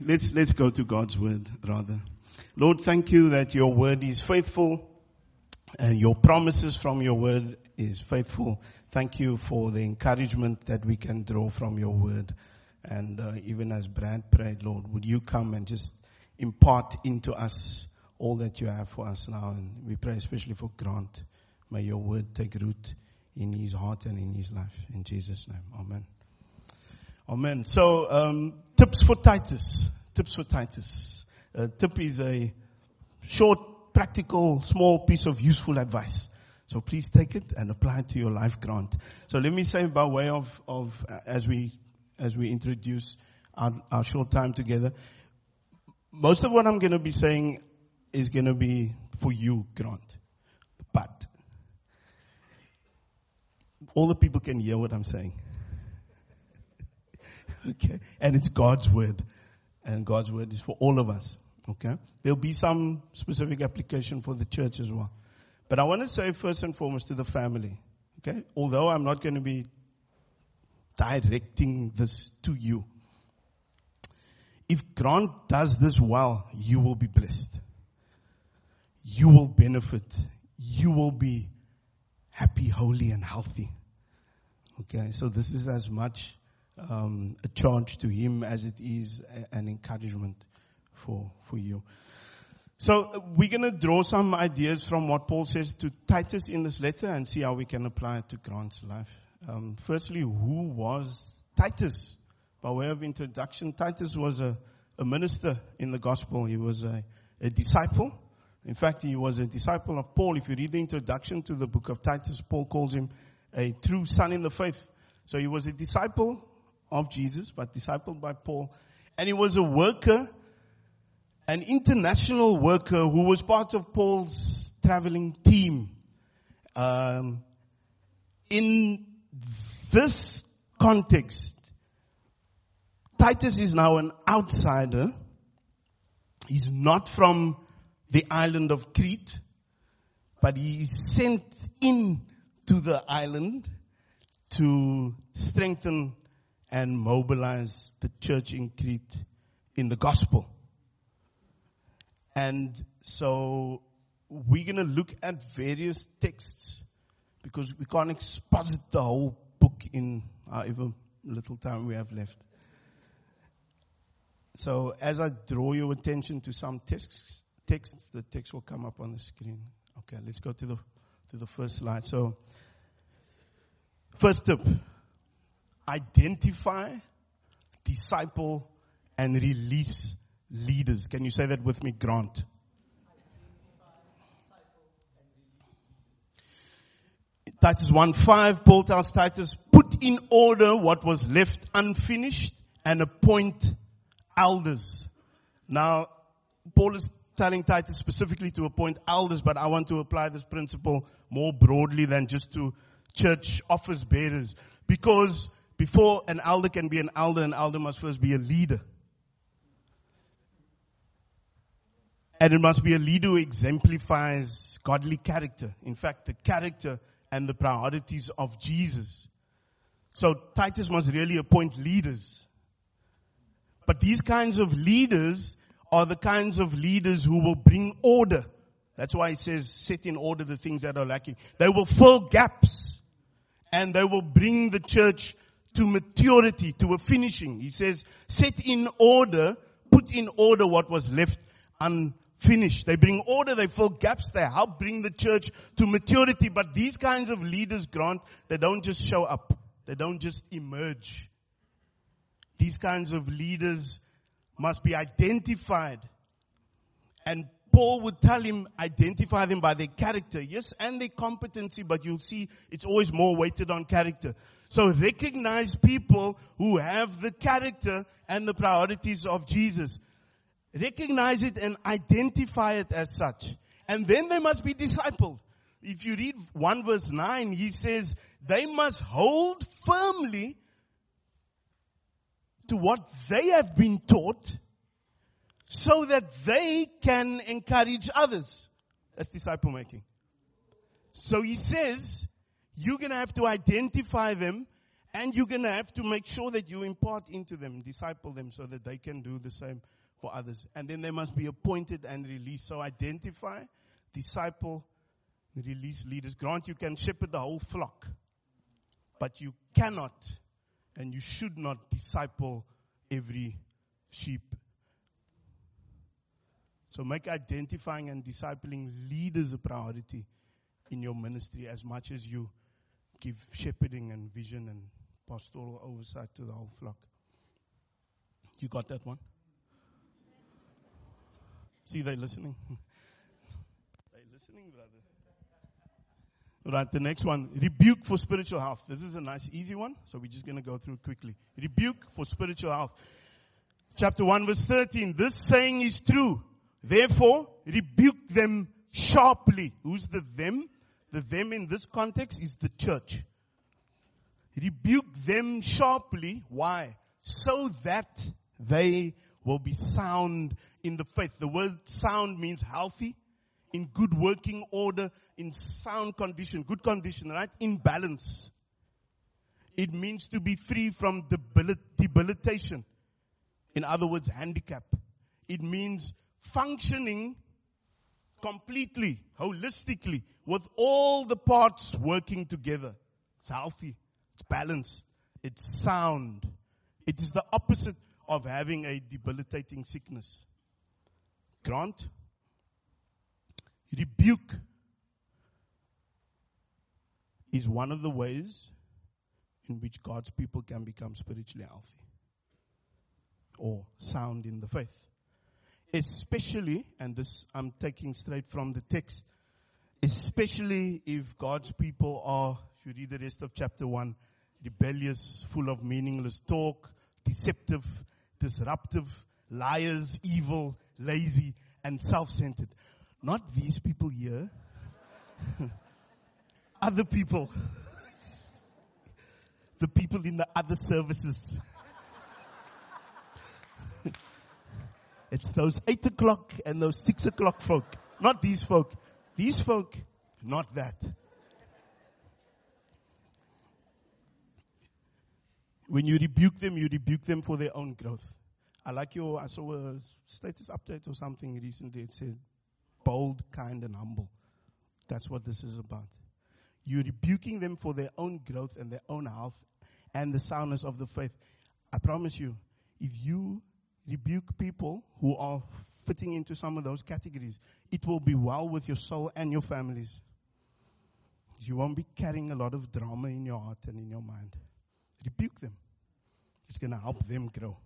Let's, let's go to God's word rather. Lord, thank you that your word is faithful and your promises from your word is faithful. Thank you for the encouragement that we can draw from your word. And uh, even as Brad prayed, Lord, would you come and just impart into us all that you have for us now? And we pray especially for Grant. May your word take root in his heart and in his life. In Jesus' name. Amen. Amen. So, um, tips for Titus. Tips for Titus. Uh, tip is a short, practical, small piece of useful advice. So please take it and apply it to your life grant. So let me say by way of, of as we, as we introduce our, our short time together, most of what I'm going to be saying is going to be for you, Grant. But all the people can hear what I'm saying. Okay. And it's God's word. And God's word is for all of us. Okay. There'll be some specific application for the church as well. But I want to say first and foremost to the family. Okay. Although I'm not going to be directing this to you. If Grant does this well, you will be blessed. You will benefit. You will be happy, holy, and healthy. Okay, so this is as much um, a charge to him as it is an encouragement for for you. So uh, we're going to draw some ideas from what Paul says to Titus in this letter and see how we can apply it to Grant's life. Um, firstly, who was Titus? By way of introduction, Titus was a, a minister in the gospel. He was a, a disciple. In fact, he was a disciple of Paul. If you read the introduction to the book of Titus, Paul calls him a true son in the faith. So he was a disciple of Jesus, but discipled by Paul. And he was a worker, an international worker who was part of Paul's traveling team. Um, in this context, Titus is now an outsider. He's not from the island of Crete, but he is sent in to the island to strengthen and mobilize the church in Crete in the gospel. And so we're going to look at various texts because we can't exposit the whole book in however little time we have left. So as I draw your attention to some texts, texts, the text will come up on the screen. Okay, let's go to the to the first slide. So first tip, identify, disciple, and release leaders. Can you say that with me, Grant? Titus 1:5, Paul tells Titus, put in order what was left unfinished and appoint elders. Now, Paul is telling Titus specifically to appoint elders, but I want to apply this principle more broadly than just to church office bearers. Because before an elder can be an elder, an elder must first be a leader. And it must be a leader who exemplifies godly character. In fact, the character and the priorities of Jesus. So Titus must really appoint leaders. But these kinds of leaders are the kinds of leaders who will bring order. That's why he says set in order the things that are lacking. They will fill gaps and they will bring the church to maturity, to a finishing. He says, set in order, put in order what was left unfinished. They bring order, they fill gaps, they help bring the church to maturity. But these kinds of leaders, Grant, they don't just show up. They don't just emerge. These kinds of leaders must be identified. And Paul would tell him, identify them by their character. Yes, and their competency, but you'll see it's always more weighted on character. So recognize people who have the character and the priorities of Jesus. Recognize it and identify it as such. And then they must be discipled. If you read 1 verse 9, he says, they must hold firmly to what they have been taught so that they can encourage others. That's disciple making. So he says, you're going to have to identify them And you're going to have to make sure that you impart into them, disciple them so that they can do the same for others. And then they must be appointed and released. So identify, disciple, release leaders. Grant you can shepherd the whole flock. But you cannot and you should not disciple every sheep. So make identifying and discipling leaders a priority in your ministry as much as you give shepherding and vision and pastoral oversight to the whole flock. You got that one? See, they're listening. they're listening, brother. Right, the next one. Rebuke for spiritual health. This is a nice, easy one, so we're just going to go through quickly. Rebuke for spiritual health. Chapter 1 verse 13. This saying is true. Therefore, rebuke them sharply. Who's the them? The them in this context is the church. Rebuke them sharply. Why? So that they will be sound in the faith. The word sound means healthy, in good working order, in sound condition, good condition, right? In balance. It means to be free from debilitation. In other words, handicap. It means functioning completely, holistically, with all the parts working together. It's healthy. It's balanced. It's sound. It is the opposite of having a debilitating sickness. Grant, rebuke is one of the ways in which God's people can become spiritually healthy or sound in the faith. Especially, and this I'm taking straight from the text, especially if God's people are, if you read the rest of chapter 1, rebellious, full of meaningless talk, deceptive, disruptive, liars, evil, lazy, and self-centered. Not these people here. other people. the people in the other services. It's those eight o'clock and those six o'clock folk. Not these folk. These folk, not that. When you rebuke them, you rebuke them for their own growth. I like your, I saw a status update or something recently. It said, bold, kind, and humble. That's what this is about. You're rebuking them for their own growth and their own health and the soundness of the faith. I promise you, if you rebuke people who are fitting into some of those categories, it will be well with your soul and your families. You won't be carrying a lot of drama in your heart and in your mind. Rebuke them. It's going to help them grow.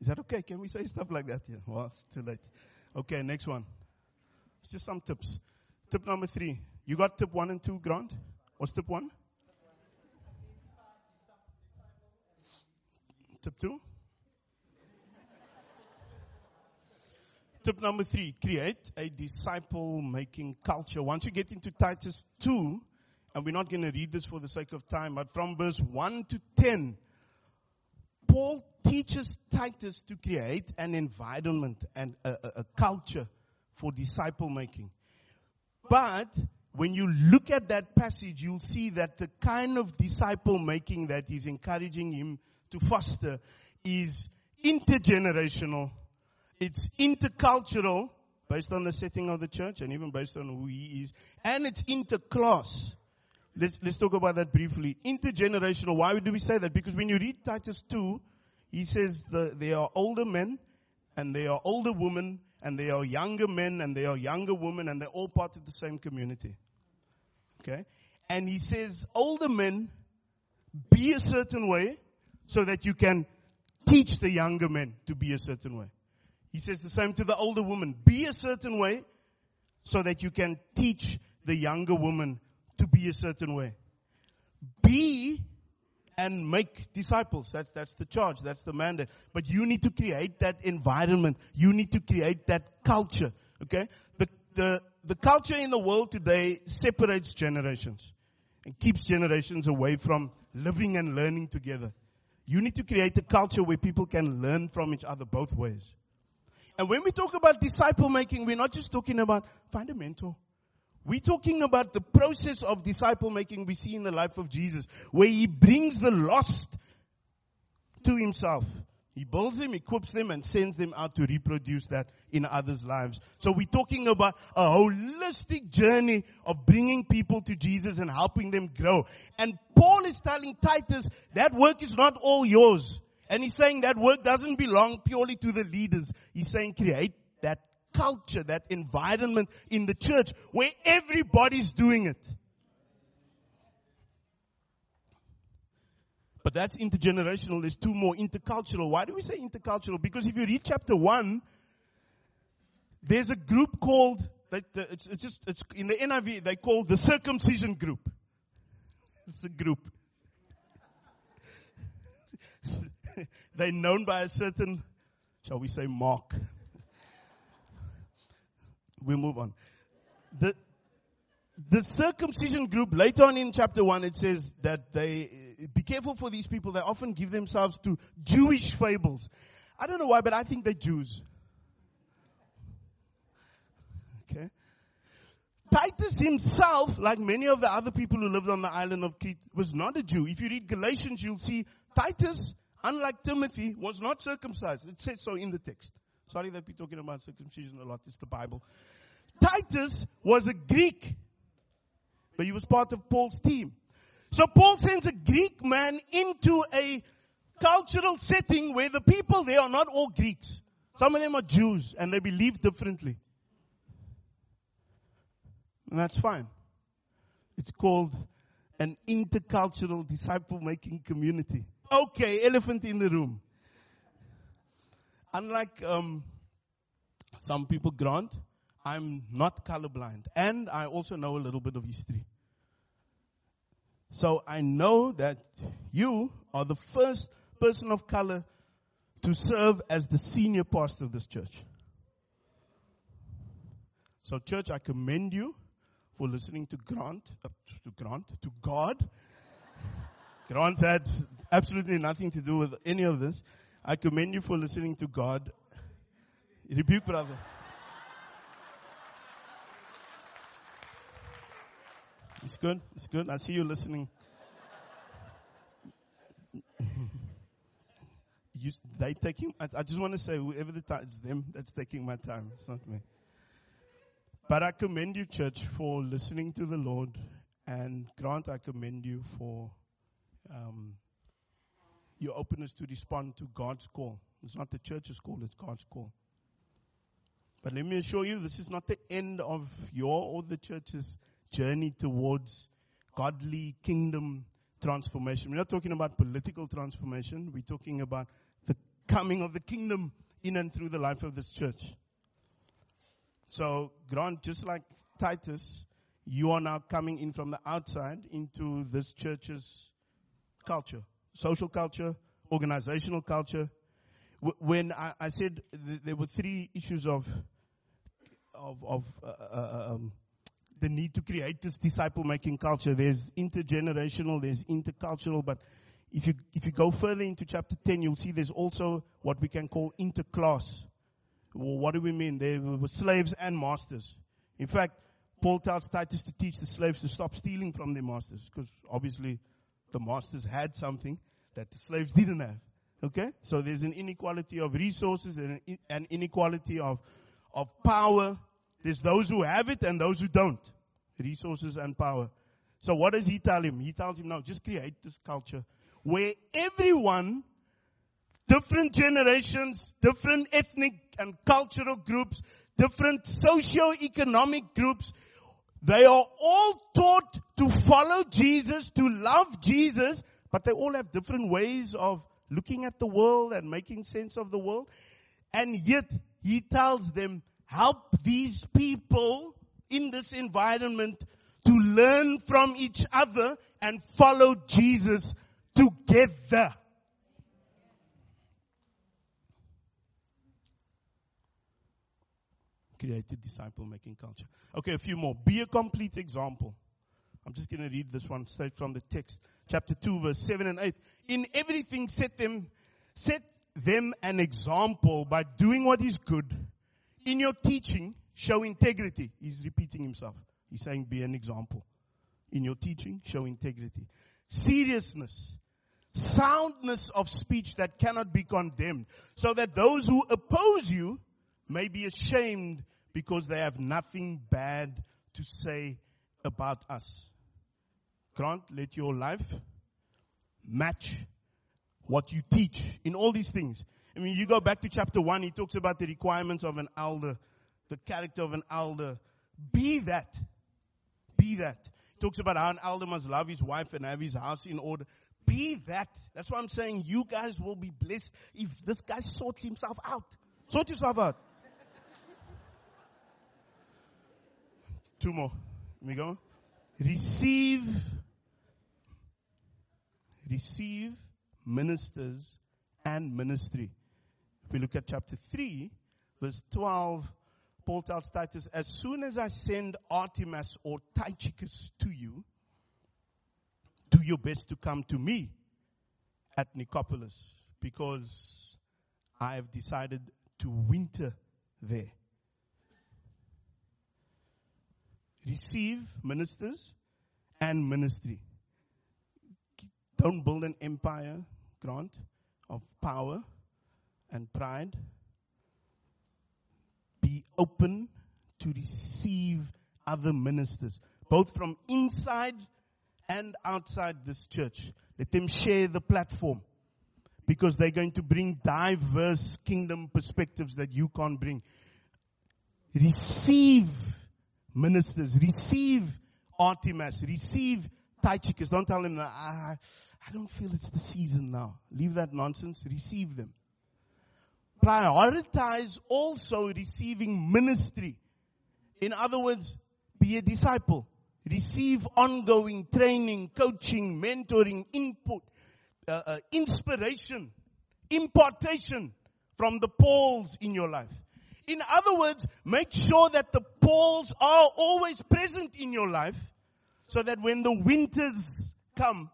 Is that okay? Can we say stuff like that here? Well, it's too late. Okay, next one. It's just some tips. Tip number three. You got tip one and two, Grant? What's tip one? Tip two? Tip number three, create a disciple making culture. Once you get into Titus 2, and we're not going to read this for the sake of time, but from verse 1 to 10, Paul teaches Titus to create an environment and a, a, a culture for disciple making. But when you look at that passage, you'll see that the kind of disciple making that he's encouraging him to foster is intergenerational. It's intercultural based on the setting of the church and even based on who he is. And it's interclass. Let's, let's talk about that briefly. Intergenerational. Why do we say that? Because when you read Titus 2, he says the, they are older men and they are older women and they are younger men and they are younger women and they're all part of the same community. Okay? And he says, older men, be a certain way so that you can teach the younger men to be a certain way. He says the same to the older woman. Be a certain way so that you can teach the younger woman to be a certain way. Be and make disciples. That's, that's the charge. That's the mandate. But you need to create that environment. You need to create that culture. Okay? The, the, the culture in the world today separates generations and keeps generations away from living and learning together. You need to create a culture where people can learn from each other both ways. And when we talk about disciple making, we're not just talking about find a mentor We're talking about the process of disciple making we see in the life of Jesus, where he brings the lost to himself. He builds them, equips them, and sends them out to reproduce that in others' lives. So we're talking about a holistic journey of bringing people to Jesus and helping them grow. And Paul is telling Titus that work is not all yours. And he's saying that work doesn't belong purely to the leaders. He's saying create that culture, that environment in the church where everybody's doing it. But that's intergenerational. There's two more intercultural. Why do we say intercultural? Because if you read chapter one, there's a group called, it's, it's just, it's in the NIV, they call the circumcision group. It's a group. They're known by a certain, shall we say, mark. we move on. The, the circumcision group, later on in chapter 1, it says that they, be careful for these people. They often give themselves to Jewish fables. I don't know why, but I think they're Jews. Okay. Titus himself, like many of the other people who lived on the island of Crete, was not a Jew. If you read Galatians, you'll see Titus, unlike Timothy, was not circumcised. It says so in the text. Sorry that we're talking about circumcision a lot. It's the Bible. Titus was a Greek, but he was part of Paul's team. So Paul sends a Greek man into a cultural setting where the people there are not all Greeks. Some of them are Jews and they believe differently. And that's fine. It's called an intercultural disciple making community. Okay, elephant in the room. Unlike um, some people grant, I'm not colorblind. And I also know a little bit of history. So I know that you are the first person of color to serve as the senior pastor of this church. So church, I commend you for listening to Grant, uh, to Grant, to God. Grant had absolutely nothing to do with any of this. I commend you for listening to God. Rebuke, brother. Good. It's good. I see you listening. you, they taking. I, I just want to say, whoever the time, it's them that's taking my time. It's not me. But I commend you, church, for listening to the Lord, and Grant, I commend you for um, your openness to respond to God's call. It's not the church's call; it's God's call. But let me assure you, this is not the end of your or the church's journey towards godly kingdom transformation. We're not talking about political transformation. We're talking about the coming of the kingdom in and through the life of this church. So, Grant, just like Titus, you are now coming in from the outside into this church's culture, social culture, organizational culture. When I, said th- there were three issues of of, of uh, uh um, the need to create this disciple making culture. There's intergenerational, there's intercultural, but if you, if you go further into chapter 10, you'll see there's also what we can call interclass. Well, what do we mean? There were slaves and masters. In fact, Paul tells Titus to teach the slaves to stop stealing from their masters because obviously the masters had something that the slaves didn't have. Okay? So there's an inequality of resources and an inequality of, of power there's those who have it and those who don't. Resources and power. So what does he tell him? He tells him, no, just create this culture where everyone, different generations, different ethnic and cultural groups, different socio-economic groups, they are all taught to follow Jesus, to love Jesus, but they all have different ways of looking at the world and making sense of the world. And yet, he tells them, help these people in this environment to learn from each other and follow Jesus together. Created disciple making culture. Okay, a few more. Be a complete example. I'm just going to read this one straight from the text. Chapter 2 verse 7 and 8. In everything set them, set them an example by doing what is good in your teaching, show integrity. He's repeating himself. He's saying be an example. In your teaching, show integrity. Seriousness. Soundness of speech that cannot be condemned. So that those who oppose you may be ashamed because they have nothing bad to say about us. Grant, let your life match what you teach in all these things. I mean, you go back to chapter one, he talks about the requirements of an elder, the character of an elder. Be that. Be that. He talks about how an elder must love his wife and have his house in order. Be that. That's why I'm saying you guys will be blessed if this guy sorts himself out. Sort yourself out. Two more. Let me go. Receive, receive ministers and ministry. We look at chapter 3, verse 12, Paul tells Titus, as soon as I send Artemas or Tychicus to you, do your best to come to me at Nicopolis because I have decided to winter there. Receive ministers and ministry. Don't build an empire, Grant, of power and pride. Be open to receive other ministers, both from inside and outside this church. Let them share the platform because they're going to bring diverse kingdom perspectives that you can't bring. Receive ministers, receive Artemas, receive Tychicus. Don't tell them, that I, I don't feel it's the season now. Leave that nonsense. Receive them. Prioritize also receiving ministry. In other words, be a disciple. Receive ongoing training, coaching, mentoring, input, uh, uh, inspiration, impartation from the Pauls in your life. In other words, make sure that the Pauls are always present in your life so that when the winters come,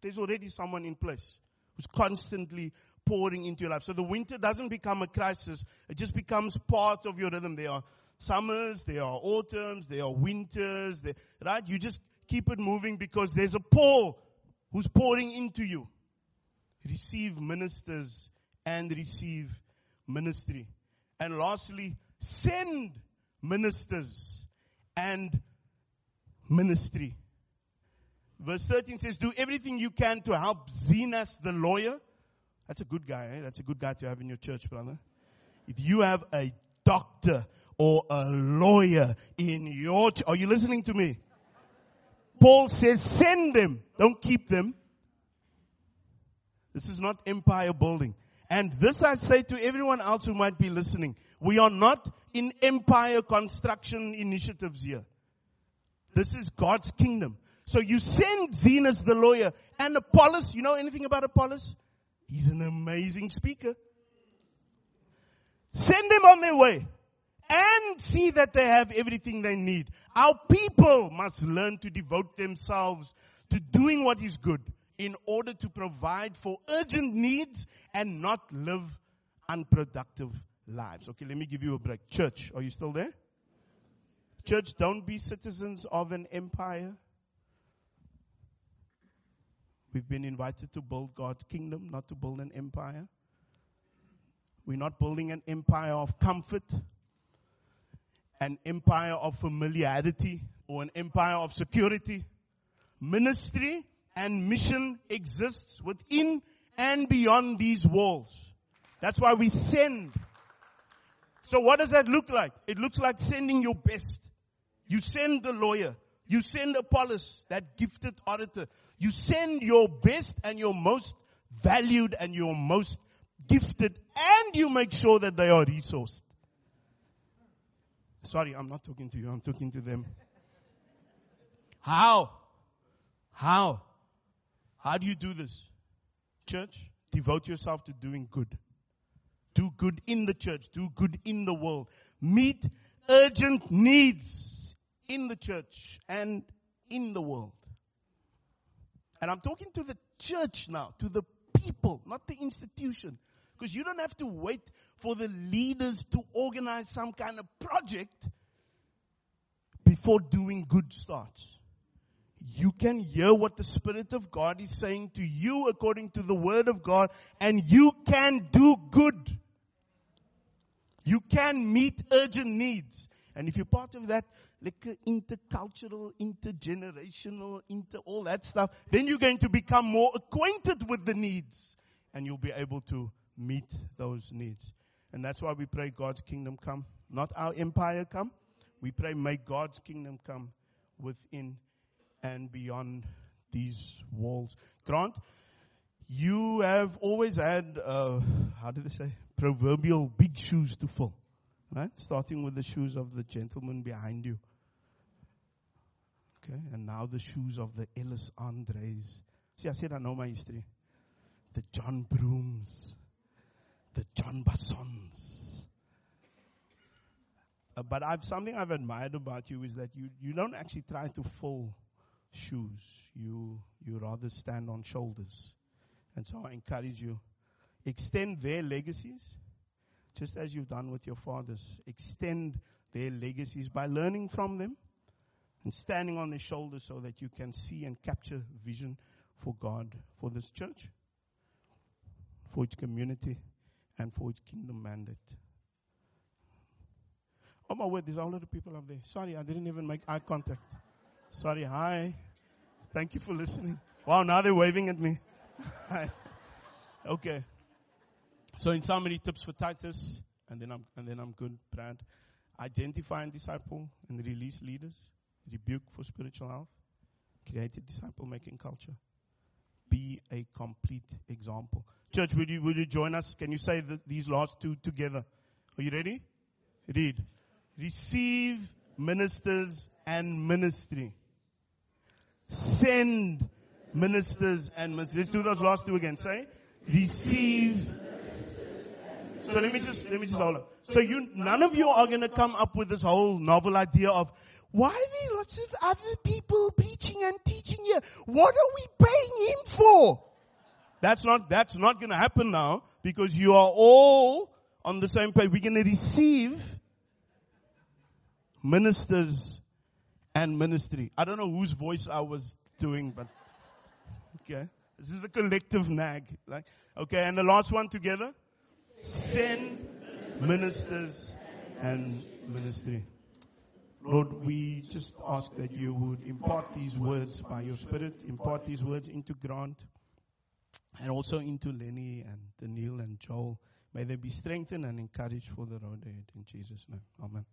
there's already someone in place who's constantly pouring into your life. So the winter doesn't become a crisis. It just becomes part of your rhythm. There are summers, there are autumns, there are winters, there, right? You just keep it moving because there's a Paul who's pouring into you. Receive ministers and receive ministry. And lastly, send ministers and ministry. Verse 13 says, do everything you can to help Zenas the lawyer. That's a good guy, eh? That's a good guy to have in your church, brother. If you have a doctor or a lawyer in your church, are you listening to me? Paul says, send them. Don't keep them. This is not empire building. And this I say to everyone else who might be listening. We are not in empire construction initiatives here. This is God's kingdom. So you send Zenas the lawyer and Apollos. You know anything about Apollos? He's an amazing speaker. Send them on their way and see that they have everything they need. Our people must learn to devote themselves to doing what is good in order to provide for urgent needs and not live unproductive lives. Okay, let me give you a break. Church, are you still there? Church, don't be citizens of an empire. We've been invited to build God's kingdom, not to build an empire. We're not building an empire of comfort, an empire of familiarity, or an empire of security. Ministry and mission exists within and beyond these walls. That's why we send. So what does that look like? It looks like sending your best. You send the lawyer. You send Apollos, that gifted orator. You send your best and your most valued and your most gifted and you make sure that they are resourced. Sorry, I'm not talking to you. I'm talking to them. How? How? How do you do this? Church, devote yourself to doing good. Do good in the church. Do good in the world. Meet urgent needs in the church and in the world. And I'm talking to the church now, to the people, not the institution. Because you don't have to wait for the leaders to organize some kind of project before doing good starts. You can hear what the Spirit of God is saying to you according to the Word of God and you can do good. You can meet urgent needs. And if you're part of that, like uh, intercultural, intergenerational, inter all that stuff, then you're going to become more acquainted with the needs and you'll be able to meet those needs. And that's why we pray God's kingdom come, not our empire come. We pray may God's kingdom come within and beyond these walls. Grant, you have always had, uh, how did they say, proverbial big shoes to fill. Right? Starting with the shoes of the gentleman behind you. Okay, and now the shoes of the Ellis Andres. See, I said I know my history. The John Brooms. The John Bassons. Uh, but I've, something I've admired about you is that you, you don't actually try to fill shoes. You, you rather stand on shoulders. And so I encourage you, extend their legacies, just as you've done with your fathers. Extend their legacies by learning from them and standing on their shoulders so that you can see and capture vision for God, for this church, for its community, and for its kingdom mandate. Oh my word, there's a lot of people up there. Sorry, I didn't even make eye contact. Sorry, hi. Thank you for listening. Wow, now they're waving at me. okay. So in summary, tips for Titus, and then I'm, and then I'm good, Brad. Identify and disciple and release leaders. Rebuke for spiritual health. Create a disciple making culture. Be a complete example. Church, would you, would you join us? Can you say the, these last two together? Are you ready? Read. Receive ministers and ministry send ministers and ministers. Let's do those last two again. Say, receive. So let me just, let me just hold on. So you, none of you are going to come up with this whole novel idea of, why are there lots of other people preaching and teaching here? What are we paying him for? That's not, that's not going to happen now because you are all on the same page. We're going to receive ministers and ministry. I don't know whose voice I was doing, but okay. This is a collective nag. Like, okay, and the last one together. Send ministers and ministry. Lord, we just ask that you would impart these words by your Spirit, impart these words into Grant and also into Lenny and Daniel and Joel. May they be strengthened and encouraged for the road ahead. In Jesus' name. Amen.